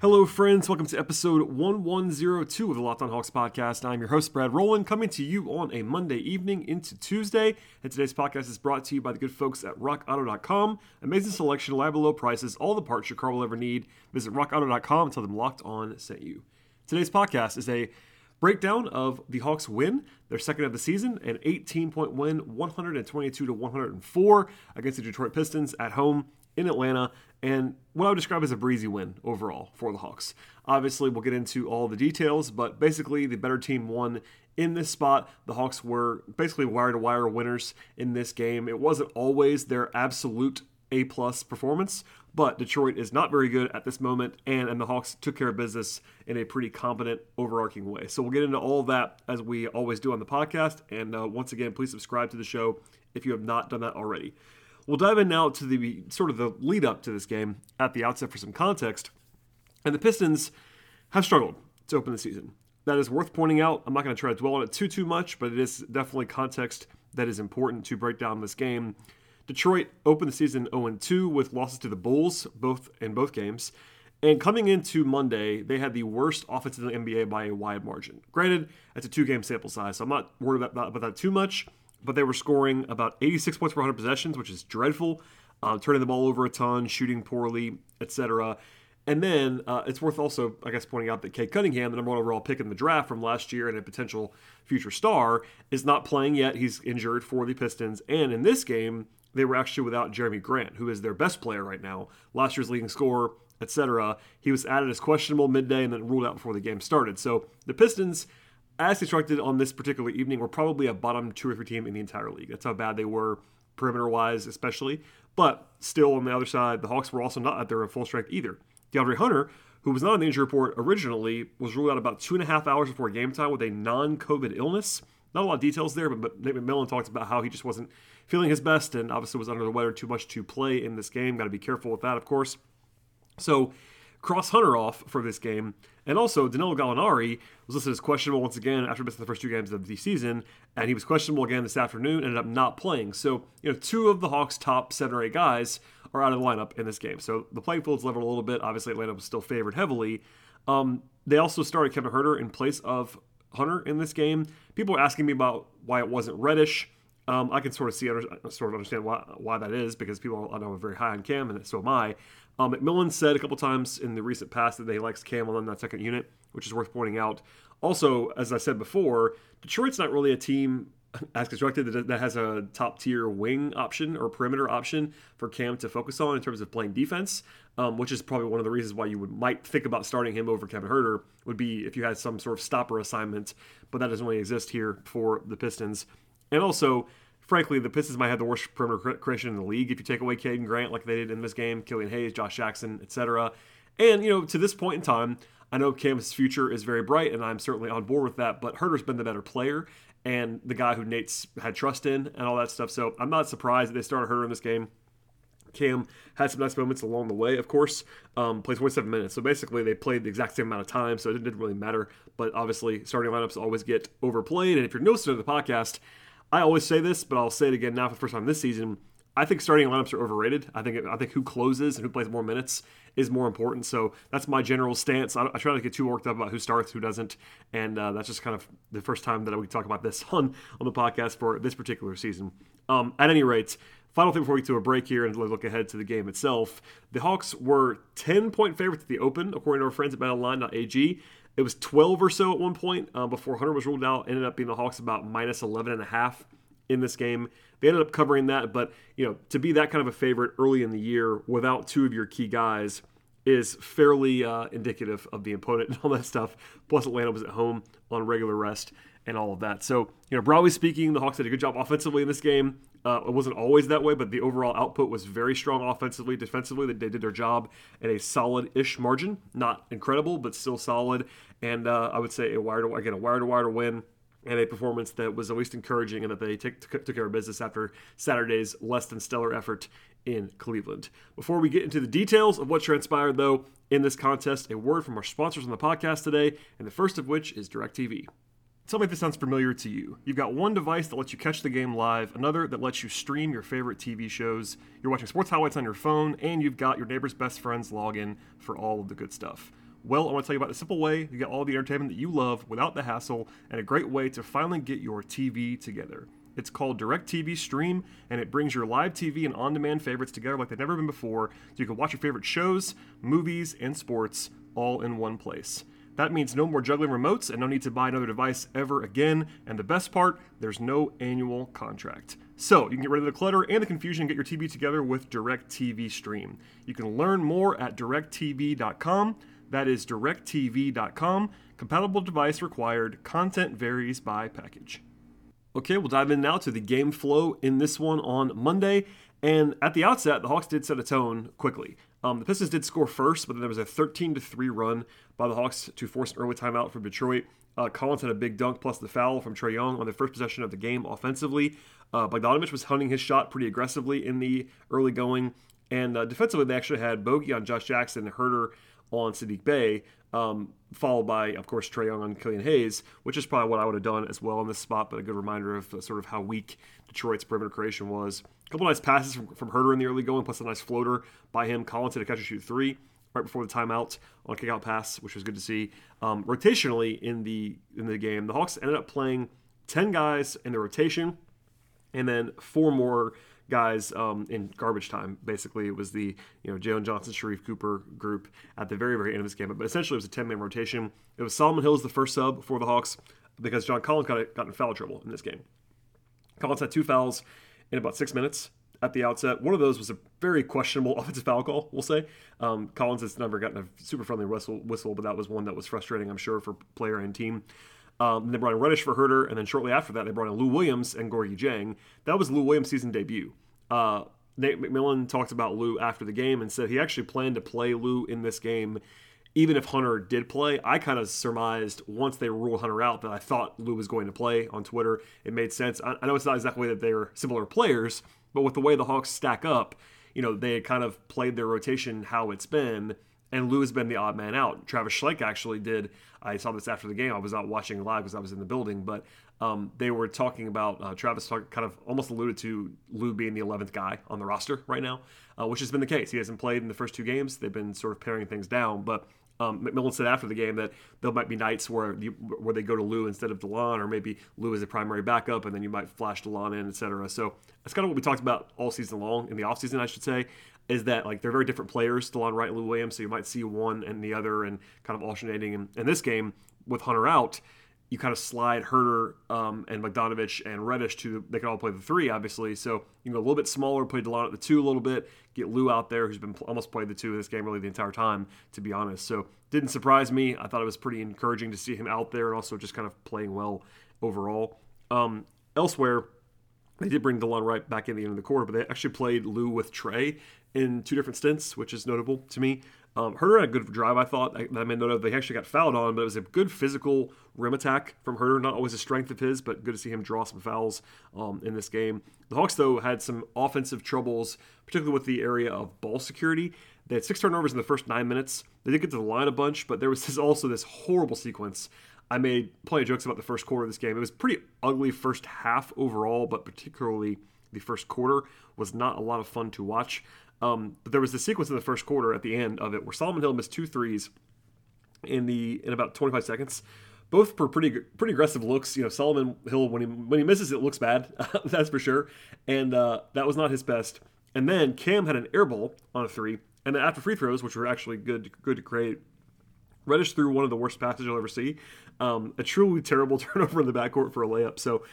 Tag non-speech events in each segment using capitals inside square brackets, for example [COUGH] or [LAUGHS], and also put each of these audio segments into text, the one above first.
Hello, friends. Welcome to episode 1102 of the Locked On Hawks podcast. I'm your host, Brad Rowland, coming to you on a Monday evening into Tuesday. And today's podcast is brought to you by the good folks at RockAuto.com. Amazing selection, reliable low prices, all the parts your car will ever need. Visit RockAuto.com and tell them Locked On sent you. Today's podcast is a breakdown of the Hawks win, their second of the season, an 18 point win, 122 to 104 against the Detroit Pistons at home in Atlanta, and what I would describe as a breezy win overall for the Hawks. Obviously, we'll get into all the details, but basically, the better team won in this spot. The Hawks were basically wire to wire winners in this game. It wasn't always their absolute A plus performance, but Detroit is not very good at this moment, and, and the Hawks took care of business in a pretty competent, overarching way. So we'll get into all that as we always do on the podcast. And uh, once again, please subscribe to the show if you have not done that already. We'll dive in now to the sort of the lead up to this game at the outset for some context. And the Pistons have struggled to open the season. That is worth pointing out. I'm not going to try to dwell on it too too much, but it is definitely context that is important to break down this game. Detroit opened the season 0-2 with losses to the Bulls, both in both games. And coming into Monday, they had the worst offense in the NBA by a wide margin. Granted, it's a two-game sample size, so I'm not worried about, about that too much but they were scoring about 86 points per 100 possessions, which is dreadful. Uh, turning the ball over a ton, shooting poorly, etc. And then uh, it's worth also, I guess, pointing out that Cade Cunningham, the number one overall pick in the draft from last year and a potential future star, is not playing yet. He's injured for the Pistons. And in this game, they were actually without Jerami Grant, who is their best player right now, last year's leading scorer, etc. He was added as questionable midday and then ruled out before the game started. So the Pistons as constructed on this particular evening, were probably a bottom two or three team in the entire league. That's how bad they were, perimeter wise, especially. But still, on the other side, the Hawks were also not at their full strength either. DeAndre Hunter, who was not on the injury report originally, was ruled out about two and a half hours before game time with a non COVID illness. Not a lot of details there, but Nate McMillan talked about how he just wasn't feeling his best and obviously was under the weather too much to play in this game. Got to be careful with that, of course. So, cross Hunter off for this game. And also, Danilo Gallinari was listed as questionable once again after missing the first two games of the season, and he was questionable again this afternoon, ended up not playing. So, you know, two of the Hawks' top seven or eight guys are out of the lineup in this game. So the playing field's leveled a little bit. Obviously, Atlanta was still favored heavily. Um, they also started Kevin Huerter in place of Hunter in this game. People are asking me about why it wasn't Reddish. Um, I can sort of see, sort of understand why, why that is because people I know are very high on Cam, and so am I. Um, McMillan said a couple times in the recent past that they likes Cam on that second unit, which is worth pointing out. Also, as I said before, Detroit's not really a team as constructed that has a top tier wing option or perimeter option for Cam to focus on in terms of playing defense, um, which is probably one of the reasons why you would might think about starting him over Kevin Huerter would be if you had some sort of stopper assignment, but that doesn't really exist here for the Pistons. And also, frankly, the Pistons might have the worst perimeter creation in the league if you take away Caden Grant like they did in this game, Killian Hayes, Josh Jackson, etc. And, you know, to this point in time, I know Cam's future is very bright, and I'm certainly on board with that, but Huerter's been the better player and the guy who Nate's had trust in and all that stuff. So I'm not surprised that they started Huerter in this game. Cam had some nice moments along the way, of course. Um, played 27 minutes. So basically, they played the exact same amount of time, so it didn't really matter. But obviously, starting lineups always get overplayed. And if you're noticing to the podcast, I always say this, but I'll say it again now for the first time this season. I think starting lineups are overrated. I think I think who closes and who plays more minutes is more important. So that's my general stance. I, I try not to get too worked up about who starts, who doesn't, and uh, that's just kind of the first time that we talk about this [LAUGHS] on on the podcast for this particular season. Um, at any rate, final thing before we get to a break here and look ahead to the game itself. The Hawks were 10 point favorites at the Open, according to our friends at BetOnline.ag. It was 12 or so at one point uh, before Hunter was ruled out. Ended up being the Hawks about minus 11 and a half in this game. They ended up covering that, but you know, to be that kind of a favorite early in the year without two of your key guys is fairly uh, indicative of the opponent and [LAUGHS] all that stuff. Plus, Atlanta was at home on regular rest and all of that. So, you know, broadly speaking, the Hawks did a good job offensively in this game. Uh, it wasn't always that way, but the overall output was very strong offensively, defensively. They, did their job at a solid-ish margin, not incredible, but still solid. And uh, I would say a wire to again a wire to wire win. and a performance that was at least encouraging and that they take, took care of business after Saturday's less than stellar effort in Cleveland. Before we get into the details of what transpired, though, in this contest, a word from our sponsors on the podcast today, and the first of which is DirecTV. Tell me if this sounds familiar to you. You've got one device that lets you catch the game live, another that lets you stream your favorite TV shows, you're watching sports highlights on your phone, and you've got your neighbor's best friend's login for all of the good stuff. Well, I want to tell you about the simple way to get all the entertainment that you love without the hassle, and a great way to finally get your TV together. It's called DirecTV Stream, and it brings your live TV and on demand favorites together like they've never been before, so you can watch your favorite shows, movies, and sports all in one place. That means no more juggling remotes and no need to buy another device ever again. And the best part, there's no annual contract. So you can get rid of the clutter and the confusion and get your TV together with DirecTV Stream. You can learn more at directv.com. That is directv.com. Compatible device required. Content varies by package. Okay, we'll dive in now to the game flow in this one on Monday. And at the outset, the Hawks did set a tone quickly. Um, the Pistons did score first, but then there was a 13 to 3 run by the Hawks to force an early timeout from Detroit. Uh, Collins had a big dunk plus the foul from Trae Young on the first possession of the game offensively. Uh, Bogdanovich was hunting his shot pretty aggressively in the early going. And uh, defensively, they actually had Bogey on Josh Jackson and Huerter on Saddiq Bey, um, followed by, of course, Trae Young on Killian Hayes, which is probably what I would have done as well in this spot, but a good reminder of uh, sort of how weak Detroit's perimeter creation was. A couple nice passes from, from Huerter in the early going, plus a nice floater by him. Collins hit a catch and shoot three right before the timeout on a kickout pass, which was good to see. Um, rotationally in the in the game, the Hawks ended up playing ten guys in the rotation, and then four more guys um, in garbage time. Basically, it was the you know Jalen Johnson, Sharife Cooper group at the very very end of this game. But essentially, it was a ten man rotation. It was Solomon Hill as the first sub for the Hawks because John Collins got got in foul trouble in this game. Collins had two fouls in about six minutes at the outset. One of those was a very questionable [LAUGHS] offensive foul call, we'll say. Um, Collins has never gotten a super friendly whistle, whistle, but that was one that was frustrating, I'm sure, for player and team. Um, they brought in Reddish for Huerter, and then shortly after that, they brought in Lou Williams and Gorgui Dieng. That was Lou Williams' season debut. Uh, Nate McMillan talked about Lou after the game and said he actually planned to play Lou in this game, even if Hunter did play. I kind of surmised once they ruled Hunter out that I thought Lou was going to play on Twitter. It made sense. I, I know it's not exactly that they're similar players, but with the way the Hawks stack up, you know, they had kind of played their rotation how it's been and Lou has been the odd man out. Travis Schlenk actually did. I saw this after the game. I was not watching live because I was in the building, but um, they were talking about uh, Travis talk, kind of almost alluded to Lou being the 11th guy on the roster right now, uh, which has been the case. He hasn't played in the first two games. They've been sort of paring things down, but um, McMillan said after the game that there might be nights where you, where they go to Lou instead of Delon, or maybe Lou is a primary backup, and then you might flash Delon in, etc. So that's kind of what we talked about all season long in the offseason, I should say is that like they're very different players, Delon Wright and Lou Williams. So you might see one and the other and kind of alternating. And in this game, with Hunter out, you kind of slide Huerter um, and Bogdanovich and Reddish to they can all play the three, obviously. So you can go a little bit smaller, play Delon at the two a little bit, get Lou out there, who's been almost played the two in this game really the entire time, to be honest. So didn't surprise me. I thought it was pretty encouraging to see him out there and also just kind of playing well overall. Um, elsewhere, they did bring Delon Wright back in the end of the quarter, but they actually played Lou with Trae in two different stints, which is notable to me. Um, Huerter had a good drive, I thought. I, I made note of. They actually got fouled on, but it was a good physical rim attack from Huerter. Not always a strength of his, but good to see him draw some fouls um, in this game. The Hawks, though, had some offensive troubles, particularly with the area of ball security. They had six turnovers in the first nine minutes. They did get to the line a bunch, but there was [LAUGHS] this, also this horrible sequence. I made plenty of jokes about the first quarter of this game. It was pretty ugly first half overall, but particularly the first quarter was not a lot of fun to watch. Um, but there was the sequence in the first quarter at the end of it where Solomon Hill missed two threes in the in about 25 seconds, both for pretty pretty aggressive looks. You know, Solomon Hill when he when he misses it looks bad, [LAUGHS] that's for sure, and uh, that was not his best. And then Cam had an air ball on a three, and then after free throws, which were actually good good to create, Reddish threw one of the worst passes you'll ever see, um, a truly [LAUGHS] terrible [LAUGHS] turnover in the backcourt for a layup. So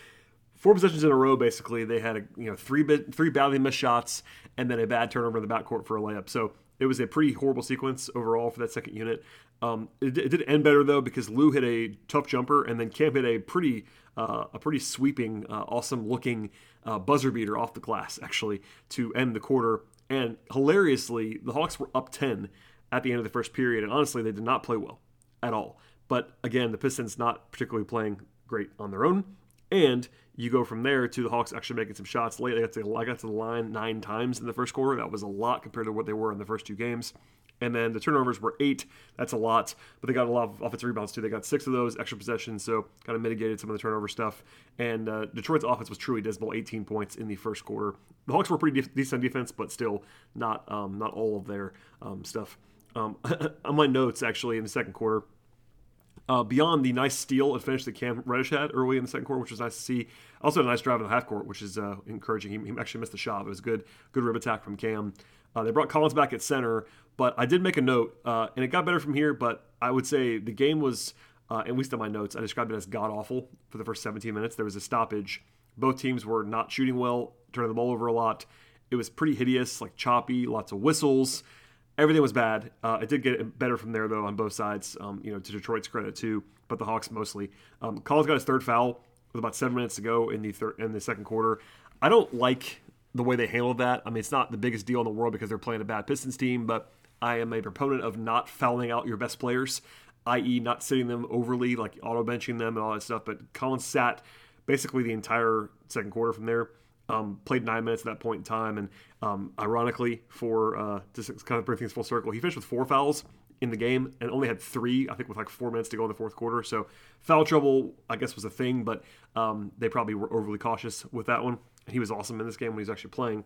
four possessions in a row, basically, they had a you know three three badly missed shots and then a bad turnover in the backcourt for a layup. So it was a pretty horrible sequence overall for that second unit. Um, it, it, did end better though because Lou hit a tough jumper and then Cam hit a pretty uh, a pretty sweeping, uh, awesome looking uh, buzzer beater off the glass actually to end the quarter. And hilariously, the Hawks were up ten at the end of the first period, and honestly, they did not play well at all. But again, the Pistons not particularly playing great on their own. And you go from there to the Hawks actually making some shots late. They got to, I got to the line nine times in the first quarter. That was a lot compared to what they were in the first two games. And then the turnovers were eight. That's a lot, but they got a lot of offensive rebounds too. They got six of those extra possessions, so kind of mitigated some of the turnover stuff. And uh, Detroit's offense was truly dismal, 18 points in the first quarter. The Hawks were pretty de- decent defense, but still not um, not all of their um, stuff. Um, [LAUGHS] on my notes, actually, in the second quarter, uh, beyond the nice steal and finish that Cam Reddish had early in the second quarter, which was nice to see. Also, a nice drive in the half court, which is uh, encouraging. He, he, actually missed the shot. It was good, good rib attack from Cam. Uh, they brought Collins back at center, but I did make a note, uh, and it got better from here. But I would say the game was, uh, at least in my notes, I described it as god awful for the first 17 minutes. There was a stoppage. Both teams were not shooting well, turning the ball over a lot. It was pretty hideous, like choppy, lots of whistles everything was bad. Uh, it did get better from there though on both sides. Um, you know, to Detroit's credit too, but the Hawks mostly. Um, Collins got his third foul with about seven minutes to go in the third in the second quarter. I don't like the way they handled that. I mean, it's not the biggest deal in the world because they're playing a bad Pistons team, but I am a proponent of not fouling out your best players, i.e., not sitting them overly, like auto benching them and all that stuff. But Collins sat basically the entire second quarter from there. Um, played nine minutes at that point in time, and um, ironically, for uh, just kind of bring things full circle, he finished with four fouls in the game and only had three, I think, with like four minutes to go in the fourth quarter. So foul trouble, I guess, was a thing, but um, they probably were overly cautious with that one. He was awesome in this game when he was actually playing.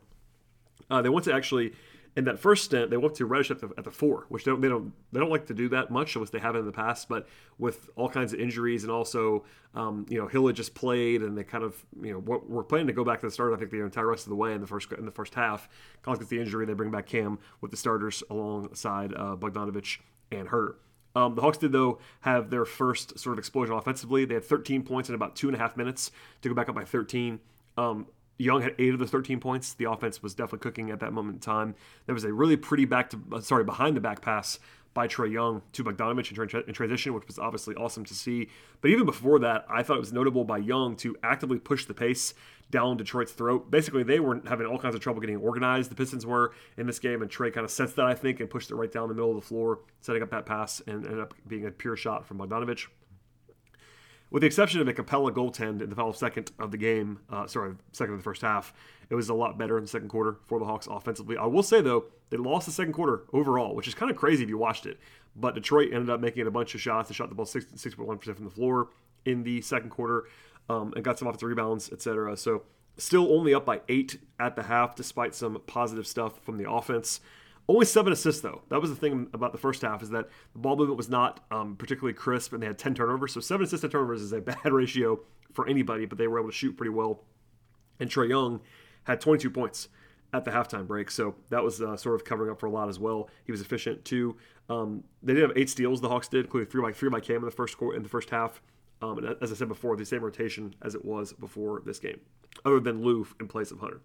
Uh, they went to actually in that first stint, they went to Reddish at the, at the four, which they don't, they don't they don't like to do that much, unless they haven't in the past. But with all kinds of injuries and also, um, you know, Hill had just played, and they kind of, you know, we're planning to go back to the start. I think the entire rest of the way in the first in the first half. Collins gets the injury, they bring back Cam with the starters alongside uh, Bogdanovich and Huerter. Um, the Hawks did, though, have their first sort of explosion offensively. They had 13 points in about two and a half minutes to go back up by 13. Um, Young had eight of the 13 points. The offense was definitely cooking at that moment in time. There was a really pretty back to uh, sorry behind the back pass by Trae Young to Bogdanovich in, tra- in, transition, which was obviously awesome to see. But even before that, I thought it was notable by Young to actively push the pace down Detroit's throat. Basically, they were having all kinds of trouble getting organized. The Pistons were in this game, and Trae kind of sensed that, I think, and pushed it right down the middle of the floor, setting up that pass, and ended up being a pure shot from Bogdanovich with the exception of a Capela goaltend in the final second of the game, uh, sorry, second of the first half, it was a lot better in the second quarter for the Hawks offensively. I will say, though, they lost the second quarter overall, which is kind of crazy if you watched it. But Detroit ended up making a bunch of shots. They shot the ball 6, 6.1% from the floor in the second quarter um, and got some offensive rebounds, etc. So still only up by eight at the half, despite some positive stuff from the offense. Only seven assists though. That was the thing about the first half is that the ball movement was not um, particularly crisp, and they had ten turnovers. So seven assists to turnovers is a [LAUGHS] bad ratio for anybody, but they were able to shoot pretty well. And Trae Young had 22 points at the halftime break, so that was uh, sort of covering up for a lot as well. He was efficient too. Um, they did have eight steals. The Hawks did, including three by three by Cam in the first quarter, in the first half. Um, and as I said before, the same rotation as it was before this game, other than Lou in place of Hunter.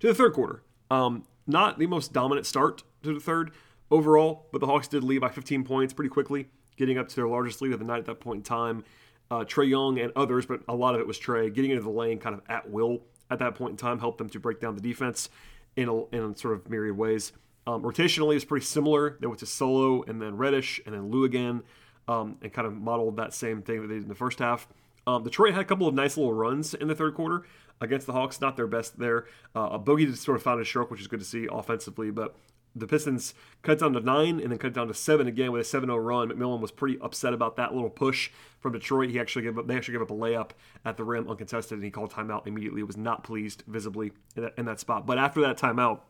To the third quarter, um, not the most dominant start to the third overall, but the Hawks did lead by 15 points pretty quickly, getting up to their largest lead of the night at that point in time. Uh, Trae Young and others, but a lot of it was Trae getting into the lane kind of at will at that point in time, helped them to break down the defense in a, in sort of myriad ways. Um, rotationally, it's pretty similar. They went to Solo and then Reddish and then Lou again, um, and kind of modeled that same thing that they did in the first half. Um, Detroit had a couple of nice little runs in the third quarter against the Hawks. Not their best there. Uh, Bogey just sort of found his stroke, which is good to see offensively. But the Pistons cut down to nine and then cut down to seven again with a 7-0 run. McMillan was pretty upset about that little push from Detroit. He actually gave up. They actually gave up a layup at the rim uncontested, and he called timeout immediately. Was not pleased visibly in that, in that spot. But after that timeout,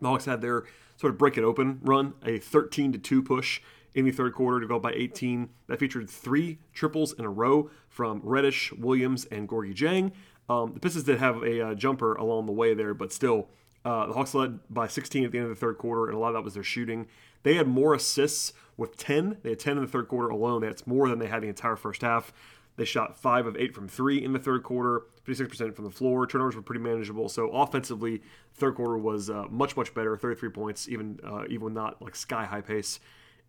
the Hawks had their sort of break it open run, a 13 to two push in the third quarter to go by 18. That featured three triples in a row from Reddish, Williams, and Gorgui Dieng. Um, the Pistons did have a uh, jumper along the way there, but still, uh, the Hawks led by 16 at the end of the third quarter, and a lot of that was their shooting. They had more assists with 10. They had 10 in the third quarter alone. That's more than they had the entire first half. They shot five of eight from three in the third quarter, 56% from the floor. Turnovers were pretty manageable. So offensively, third quarter was uh, much much better. 33 points, even uh, even not like sky high pace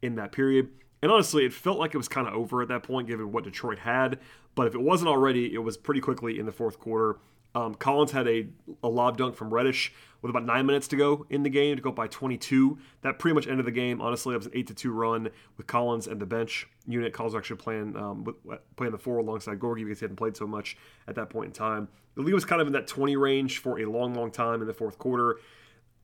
in that period. And honestly, it felt like it was kind of over at that point, given what Detroit had. But if it wasn't already, it was pretty quickly in the fourth quarter. Um, Collins had a, a lob dunk from Reddish with about nine minutes to go in the game to go up by 22. That pretty much ended the game. Honestly, it was an eight to two run with Collins and the bench unit. Collins actually playing um, with, playing the four alongside Gorgui because he hadn't played so much at that point in time. The league was kind of in that 20 range for a long, long time in the fourth quarter.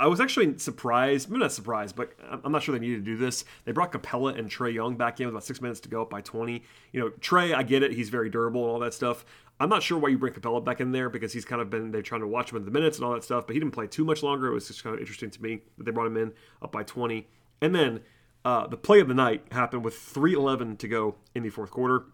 I was actually surprised, maybe not surprised, but I'm not sure they needed to do this. They brought Capela and Trae Young back in with about six minutes to go up by 20. You know, Trae, I get it. He's very durable and all that stuff. I'm not sure why you bring Capela back in there because he's kind of been, they're trying to watch him in the minutes and all that stuff, but he didn't play too much longer. It was just kind of interesting to me that they brought him in up by 20. And then uh, the play of the night happened with 3.11 to go in the fourth quarter.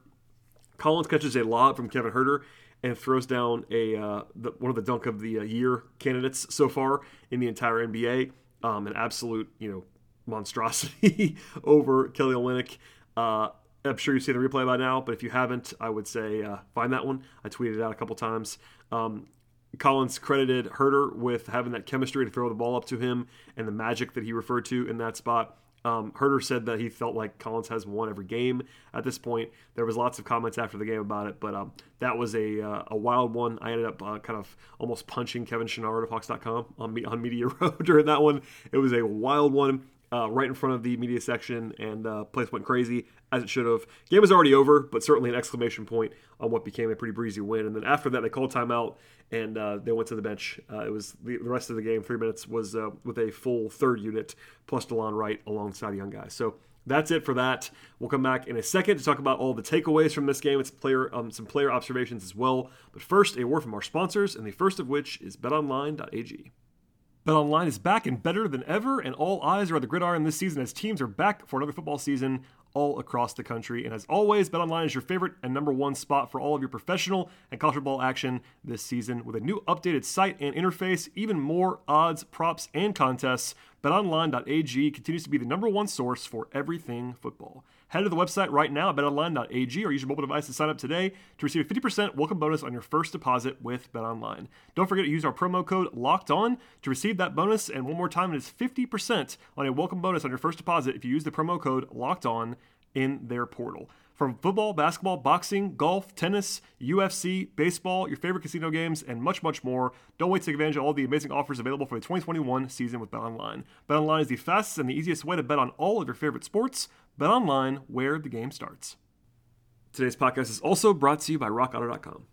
Collins catches a lob from Kevin Huerter and throws down a uh, the, one of the dunk of the uh, year candidates so far in the entire NBA. Um, an absolute, you know, monstrosity [LAUGHS] over Kelly Olynyk. Uh, I'm sure you've seen the replay by now, but if you haven't, I would say uh, find that one. I tweeted it out a couple times. Um, Collins credited Huerter with having that chemistry to throw the ball up to him and the magic that he referred to in that spot. Um, Huerter said that he felt like Collins has won every game at this point. There was lots of comments after the game about it, but um, that was a, uh, a wild one. I ended up uh, kind of almost punching Kevin Chouinard of Hawks.com on, on Media [LAUGHS] Row during that one. It was a wild one uh, right in front of the media section, and uh, place went crazy as it should have. Game was already over, but certainly an exclamation point on what became a pretty breezy win. And then after that, they called timeout and uh, they went to the bench. Uh, it was the, the, rest of the game, three minutes, was uh, with a full third unit plus Delon Wright alongside the young guys. So that's it for that. We'll come back in a second to talk about all the takeaways from this game. It's player um, some player observations as well. But first, a word from our sponsors, and the first of which is BetOnline.ag. BetOnline is back and better than ever, and all eyes are on the gridiron this season as teams are back for another football season all across the country. And as always, BetOnline is your favorite and number one spot for all of your professional and college football action this season. With a new updated site and interface, even more odds, props, and contests, BetOnline.ag continues to be the number one source for everything football. Head to the website right now at betonline.ag or use your mobile device to sign up today to receive a 50% welcome bonus on your first deposit with BetOnline. Don't forget to use our promo code LOCKED ON to receive that bonus. And one more time, it is 50% on a welcome bonus on your first deposit if you use the promo code LOCKED ON in their portal. From football, basketball, boxing, golf, tennis, UFC, baseball, your favorite casino games, and much, much more. Don't wait to take advantage of all the amazing offers available for the 2021 season with BetOnline. BetOnline is the fastest and the easiest way to bet on all of your favorite sports. BetOnline, where the game starts. Today's podcast is also brought to you by RockAuto.com.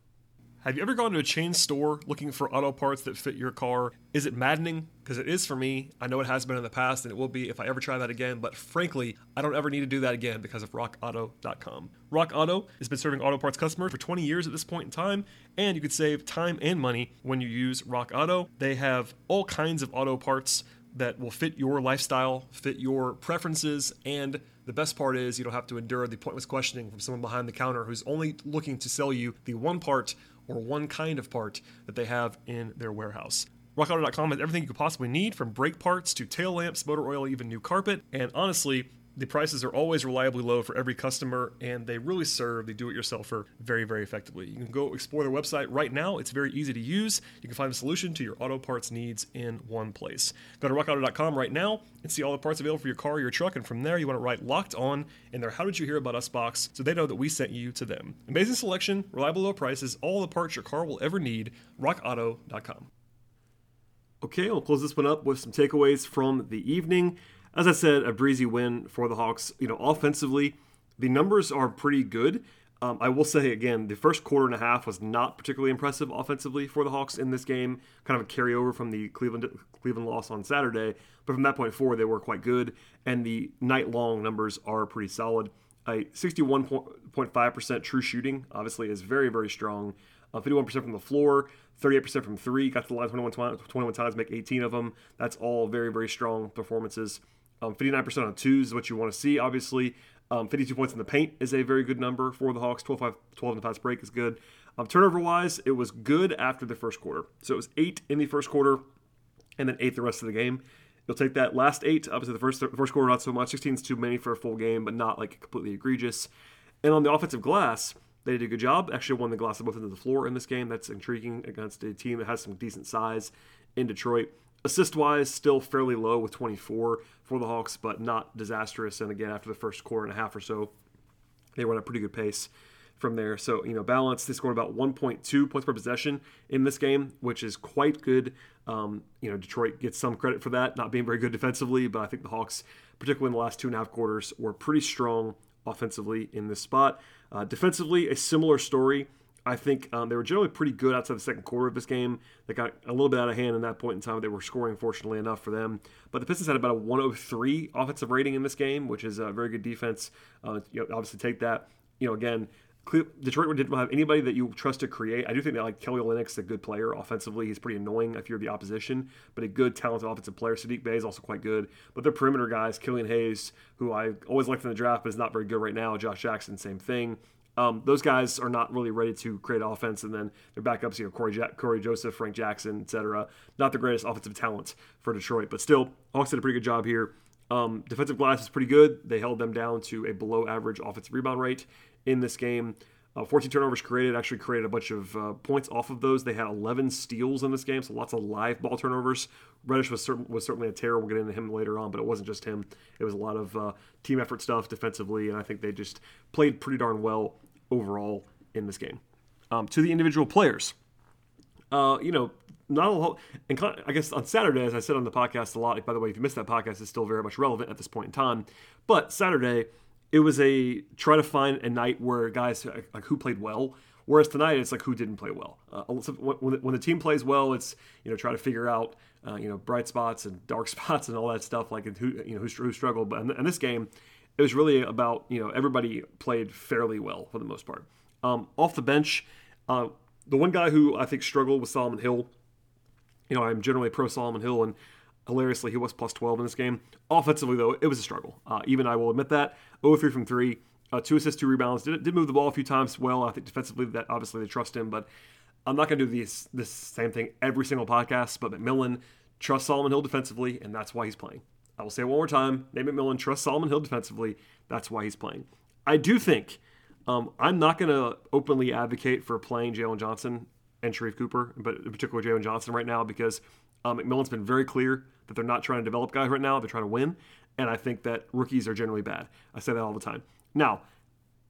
Have you ever gone to a chain store looking for auto parts that fit your car? Is it maddening? Because it is for me. I know it has been in the past and it will be if I ever try that again, but frankly, I don't ever need to do that again because of rockauto.com. Rock Auto has been serving auto parts customers for 20 years at this point in time, and you could save time and money when you use Rock Auto. They have all kinds of auto parts that will fit your lifestyle, fit your preferences, and the best part is you don't have to endure the pointless questioning from someone behind the counter who's only looking to sell you the one part or one kind of part that they have in their warehouse. RockAuto.com has everything you could possibly need from brake parts to tail lamps, motor oil, even new carpet. And honestly, the prices are always reliably low for every customer, and they really serve the do it yourselfer very, very effectively. You can go explore their website right now. It's very easy to use. You can find a solution to your auto parts needs in one place. Go to rockauto.com right now and see all the parts available for your car or your truck, and from there, you want to write locked on in their How Did You Hear About Us box so they know that we sent you to them. Amazing selection, reliable low prices, all the parts your car will ever need. RockAuto.com. Okay, I'll close this one up with some takeaways from the evening as I said, a breezy win for the Hawks. You know, offensively, the numbers are pretty good. Um, I will say again, the first quarter and a half was not particularly impressive offensively for the Hawks in this game. Kind of a carryover from the Cleveland Cleveland loss on Saturday, but from that point forward, they were quite good, and the night long numbers are pretty solid. A 61.5% true shooting obviously is very very strong. Uh, 51% from the floor, 38% from three. Got to the line 21 times, 21 times, make 18 of them. That's all very very strong performances. Um, 59% on twos is what you want to see, obviously. Um, 52 points in the paint is a very good number for the Hawks. 12, 5, 12 in the fast break is good. Um, turnover wise, it was good after the first quarter. So it was eight in the first quarter and then eight the rest of the game. You'll take that last eight. Obviously, the first, first quarter, not so much. 16 is too many for a full game, but not like completely egregious. And on the offensive glass, they did a good job. Actually, won the glass of both ends of the floor in this game. That's intriguing against a team that has some decent size in Detroit. Assist wise, still fairly low with 24 for the Hawks, but not disastrous. And again, after the first quarter and a half or so, they were at a pretty good pace from there. So, you know, balance, they scored about 1.2 points per possession in this game, which is quite good. Um, you know, Detroit gets some credit for that, not being very good defensively, but I think the Hawks, particularly in the last two and a half quarters, were pretty strong offensively in this spot. Uh, defensively, a similar story. I think um, they were generally pretty good outside the second quarter of this game. They got a little bit out of hand in that point in time. They were scoring, fortunately enough for them. But the Pistons had about a 103 offensive rating in this game, which is a very good defense. Uh, you know, obviously, take that. You know, again, Detroit didn't have anybody that you trust to create. I do think that like Kelly Olynyk's a good player offensively. He's pretty annoying if you're the opposition, but a good, talented offensive player. Saddiq Bey is also quite good. But their perimeter guys, Killian Hayes, who I always liked in the draft, but is not very good right now. Josh Jackson, same thing. Um, those guys are not really ready to create offense, and then their backups, you know, Corey, ja- Cory Joseph, Frank Jackson, etc. Not the greatest offensive talent for Detroit, but still, Hawks did a pretty good job here. Um, defensive glass is pretty good. They held them down to a below average offensive rebound rate in this game. Uh, 14 turnovers created, actually created a bunch of uh, points off of those. They had 11 steals in this game, so lots of live ball turnovers. Reddish was, was certainly a terror. We'll get into him later on, but it wasn't just him. It was a lot of uh, team effort stuff defensively, and I think they just played pretty darn well overall in this game. Um, to the individual players, uh, you know, not a whole. And I guess on Saturday, as I said on the podcast a lot. By the way, if you missed that podcast, it's still very much relevant at this point in time. But Saturday, it was a try to find a night where guys like who played well. Whereas tonight, it's like who didn't play well. Uh, when, the team plays well, it's you know try to figure out uh, you know bright spots and dark [LAUGHS] spots and all that stuff. Like who you know who, who struggled. But in this game, it was really about you know everybody played fairly well for the most part. Um, off the bench, uh, the one guy who I think struggled was Solomon Hill. You know, I'm generally pro Solomon Hill, and hilariously, he was plus 12 in this game. Offensively, though, it was a struggle. Uh, even I will admit that. 0 3 from three, uh, two assists, two rebounds. Did, did move the ball a few times well. I think defensively, that obviously they trust him, but I'm not going to do this this same thing every single podcast. But McMillan trusts Solomon Hill defensively, and that's why he's playing. I will say it one more time. Nate McMillan trusts Solomon Hill defensively. That's why he's playing. I do think um, I'm not going to openly advocate for playing Jalen Johnson and Sharife Cooper, but in particular Jalen Johnson right now because um, McMillan's been very clear that they're not trying to develop guys right now. They're trying to win. And I think that rookies are generally bad. I say that all the time. Now,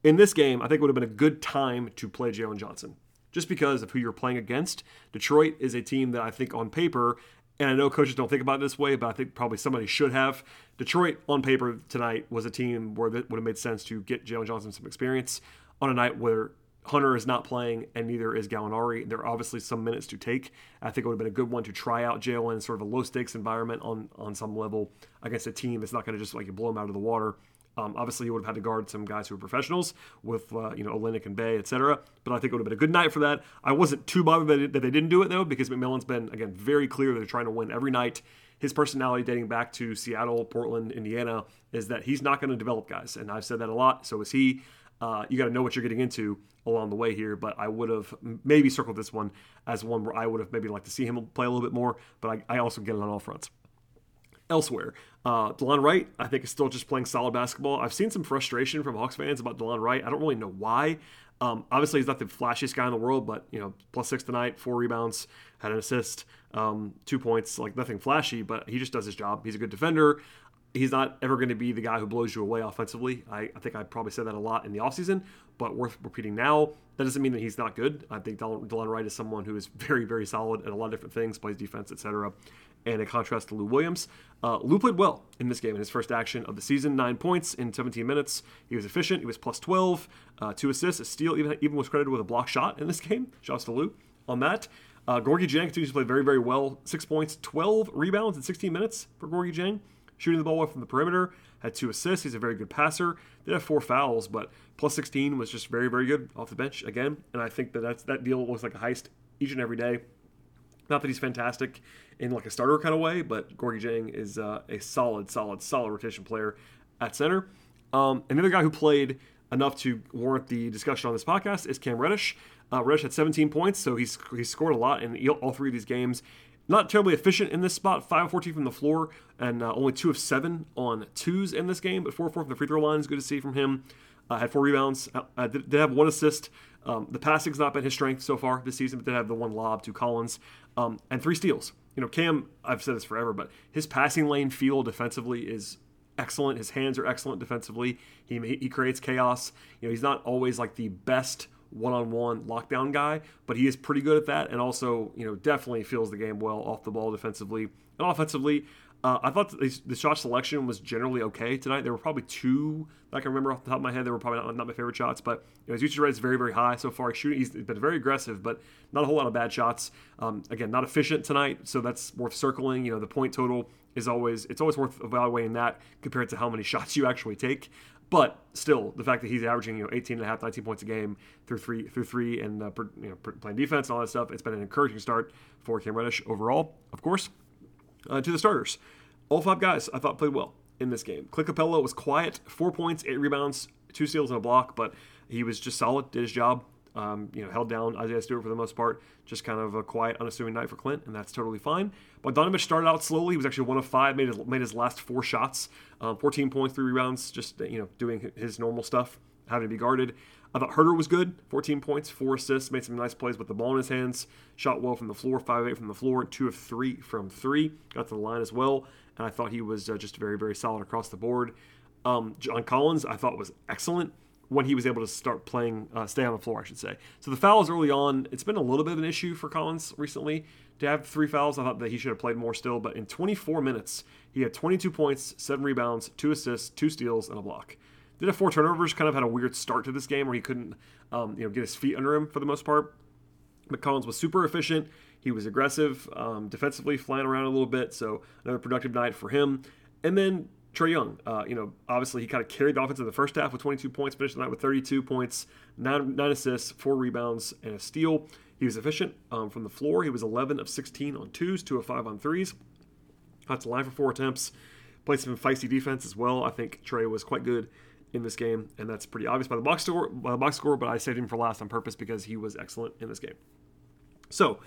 in this game, I think it would have been a good time to play Jalen Johnson just because of who you're playing against. Detroit is a team that I think on paper and I know coaches don't think about it this way, but I think probably somebody should have. Detroit on paper tonight was a team where it would have made sense to get Jalen Johnson some experience on a night where Hunter is not playing and neither is Gallinari. There are obviously some minutes to take. I think it would have been a good one to try out Jalen in sort of a low stakes environment on on some level against a team that's not going to just like blow him out of the water. Um, obviously, you would have had to guard some guys who are professionals with, uh, you know, Olynyk and Bey, etc. But I think it would have been a good night for that. I wasn't too bothered that, they didn't do it, though, because McMillan's been, again, very clear that they're trying to win every night. His personality dating back to Seattle, Portland, Indiana is that he's not going to develop guys. And I've said that a lot. So is he. Uh, you got to know what you're getting into along the way here. But I would have maybe circled this one as one where I would have maybe liked to see him play a little bit more. But I, I also get it on all fronts elsewhere. Uh, Delon Wright, I think, is still just playing solid basketball. I've seen some frustration from Hawks fans about Delon Wright. I don't really know why. Um, obviously, he's not the flashiest guy in the world, but you know, plus six tonight, four rebounds, had an assist, um, two points, like nothing flashy, but he just does his job. He's a good defender. He's not ever going to be the guy who blows you away offensively. I, I think I probably said that a lot in the offseason, but worth repeating now. That doesn't mean that he's not good. I think Delon Wright is someone who is very, very solid at a lot of different things, plays defense, etc and in contrast to Lou Williams. Uh, Lou played well in this game in his first action of the season, nine points in 17 minutes. He was efficient. He was plus 12, uh, two assists, a steal, even, even was credited with a block shot in this [LAUGHS] game. Shouts to Lou on that. Uh, Gorgui Dieng continues to play very, very well. Six points, 12 rebounds in 16 minutes for Gorgui Dieng. Shooting the ball away from the perimeter, had two assists. He's a very good passer. Did have four fouls, but plus 16 was just very, very good off the bench again. And I think that that's, that deal looks like a heist each and every day. Not that he's fantastic in like a starter kind of way, but Gorgui Dieng is uh, a solid, solid, solid rotation player at center. Um, another guy who played enough to warrant the discussion on this podcast is Cam Reddish. Uh, Reddish had 17 points, so he's he's scored a lot in all three of these games. Not terribly efficient in this spot, 5 of 14 from the floor, and uh, only 2 of 7 on twos in this game, but 4 of 4 from the free throw line is good to see from him. Uh, had four rebounds. Uh, did, did have one assist. Um, the passing's not been his strength so far this season, but did have the one lob to Collins um, and three steals. You know, Cam, I've said this forever, but his passing lane feel defensively is excellent. His hands are excellent defensively. He he creates chaos. You know, he's not always like the best one-on-one lockdown guy, but he is pretty good at that, and also you know definitely feels the game well off the ball defensively and offensively. Uh, I thought the, shot selection was generally okay tonight. There were probably two that I can remember off the top of my head. They were probably not, not my favorite shots, but you know, his usage rate is very, very high so far. He's shooting, he's been very aggressive, but not a whole lot of bad shots. Um, again, not efficient tonight, so that's worth circling. You know, the point total is always it's always worth evaluating that compared to how many [LAUGHS] shots you actually take. But still, the fact that he's averaging you know 18 and a half, 19 points a game through three through three and uh, you know playing defense and all that stuff, it's been an encouraging start for Cam Reddish overall. Of course, uh, to the starters, all five guys I thought played well in this game. Clint Capela was quiet, four points, eight rebounds, two steals and a block, but he was just solid, did his job. Um, you know, held down Isaiah Stewart for the most part. Just kind of a quiet, unassuming night for Clint, and that's totally fine. But Bogdanovich started out slowly. He was actually one of five, made his, made his last four shots, um, 14 points, three rebounds, just you know doing his normal stuff, having to be guarded. I thought Huerter was good, 14 points, four assists, made some nice plays with the ball in his hands, shot well from the floor, 5 8 from the floor, 2 of 3 from 3, got to the line as well, and I thought he was uh, just very, very solid across the board. Um, John Collins, I thought was excellent when he was able to start playing, uh, stay on the floor, I should say. So the fouls early on, it's been a little bit of an issue for Collins recently to have three fouls. I thought that he should have played more still, but in 24 minutes, he had 22 points, seven rebounds, two assists, two steals, and a block. Did have four turnovers. Kind of had a weird start to this game where he couldn't, um, you know, get his feet under him for the most part. But Collins was super efficient. He was aggressive, um, defensively, flying around a little bit. So another productive night for him. And then Trae Young, uh, you know, obviously he kind of carried the offense in the first half with 22 points, finished the night with 32 points, nine, nine assists, four rebounds, and a steal. He was efficient um, from the floor. He was 11 of 16 on twos, two of five on threes. Got to line for four attempts. Played some feisty defense as well. I think Trae was quite good in this game, and that's pretty obvious by the box score. By the box score, but I saved him for last on purpose because he was excellent in this game. So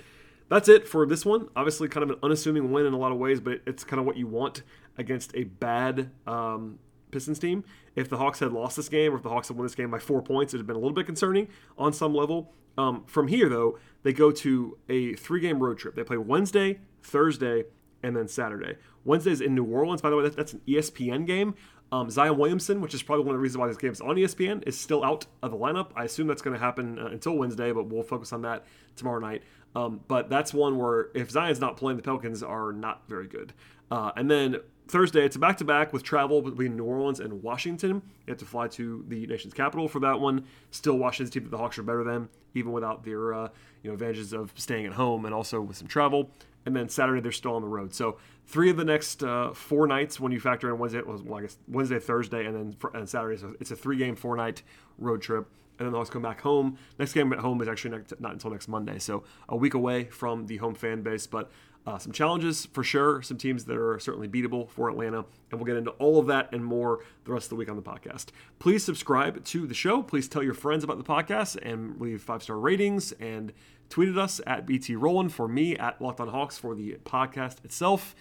that's it for this one. Obviously, kind of an unassuming win in a lot of ways, but it's kind of what you want against a bad um, Pistons team. If the Hawks had lost this game, or if the Hawks had won this game by four points, it would have been a little bit concerning on some level. Um, from here, though, they go to a three-game road trip. They play Wednesday, Thursday, and then Saturday. Wednesday's in New Orleans. By the way, that's an ESPN game. Um, Zion Williamson, which is probably one of the reasons why this game is on ESPN, is still out of the lineup. I assume that's going to happen uh, until Wednesday, but we'll focus on that tomorrow night. Um, but that's one where if Zion's not playing, the Pelicans are not very good. Uh, and then Thursday, it's a back to back with travel between New Orleans and Washington. You have to fly to the nation's capital for that one. Still, Washington's team that the Hawks are better than, even without their uh, you know advantages of staying at home and also with some travel and then Saturday they're still on the road. So three of the next uh, four nights, when you factor in Wednesday, well, I guess Wednesday, Thursday, and then and Saturday, so it's a three-game, four-night road trip. And then the Hawks come back home. Next game at home is actually next, not until next Monday, so a week away from the home fan base. But uh, some challenges for sure, some teams that are certainly beatable for Atlanta, and we'll get into all of that and more the rest of the week on the podcast. Please subscribe to the show. Please tell your friends about the podcast and leave five star ratings and tweeted us at BT Rowland for me at Locked on Hawks for the podcast itself.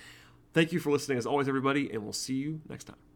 Thank you for listening as always, everybody, and we'll see you next time.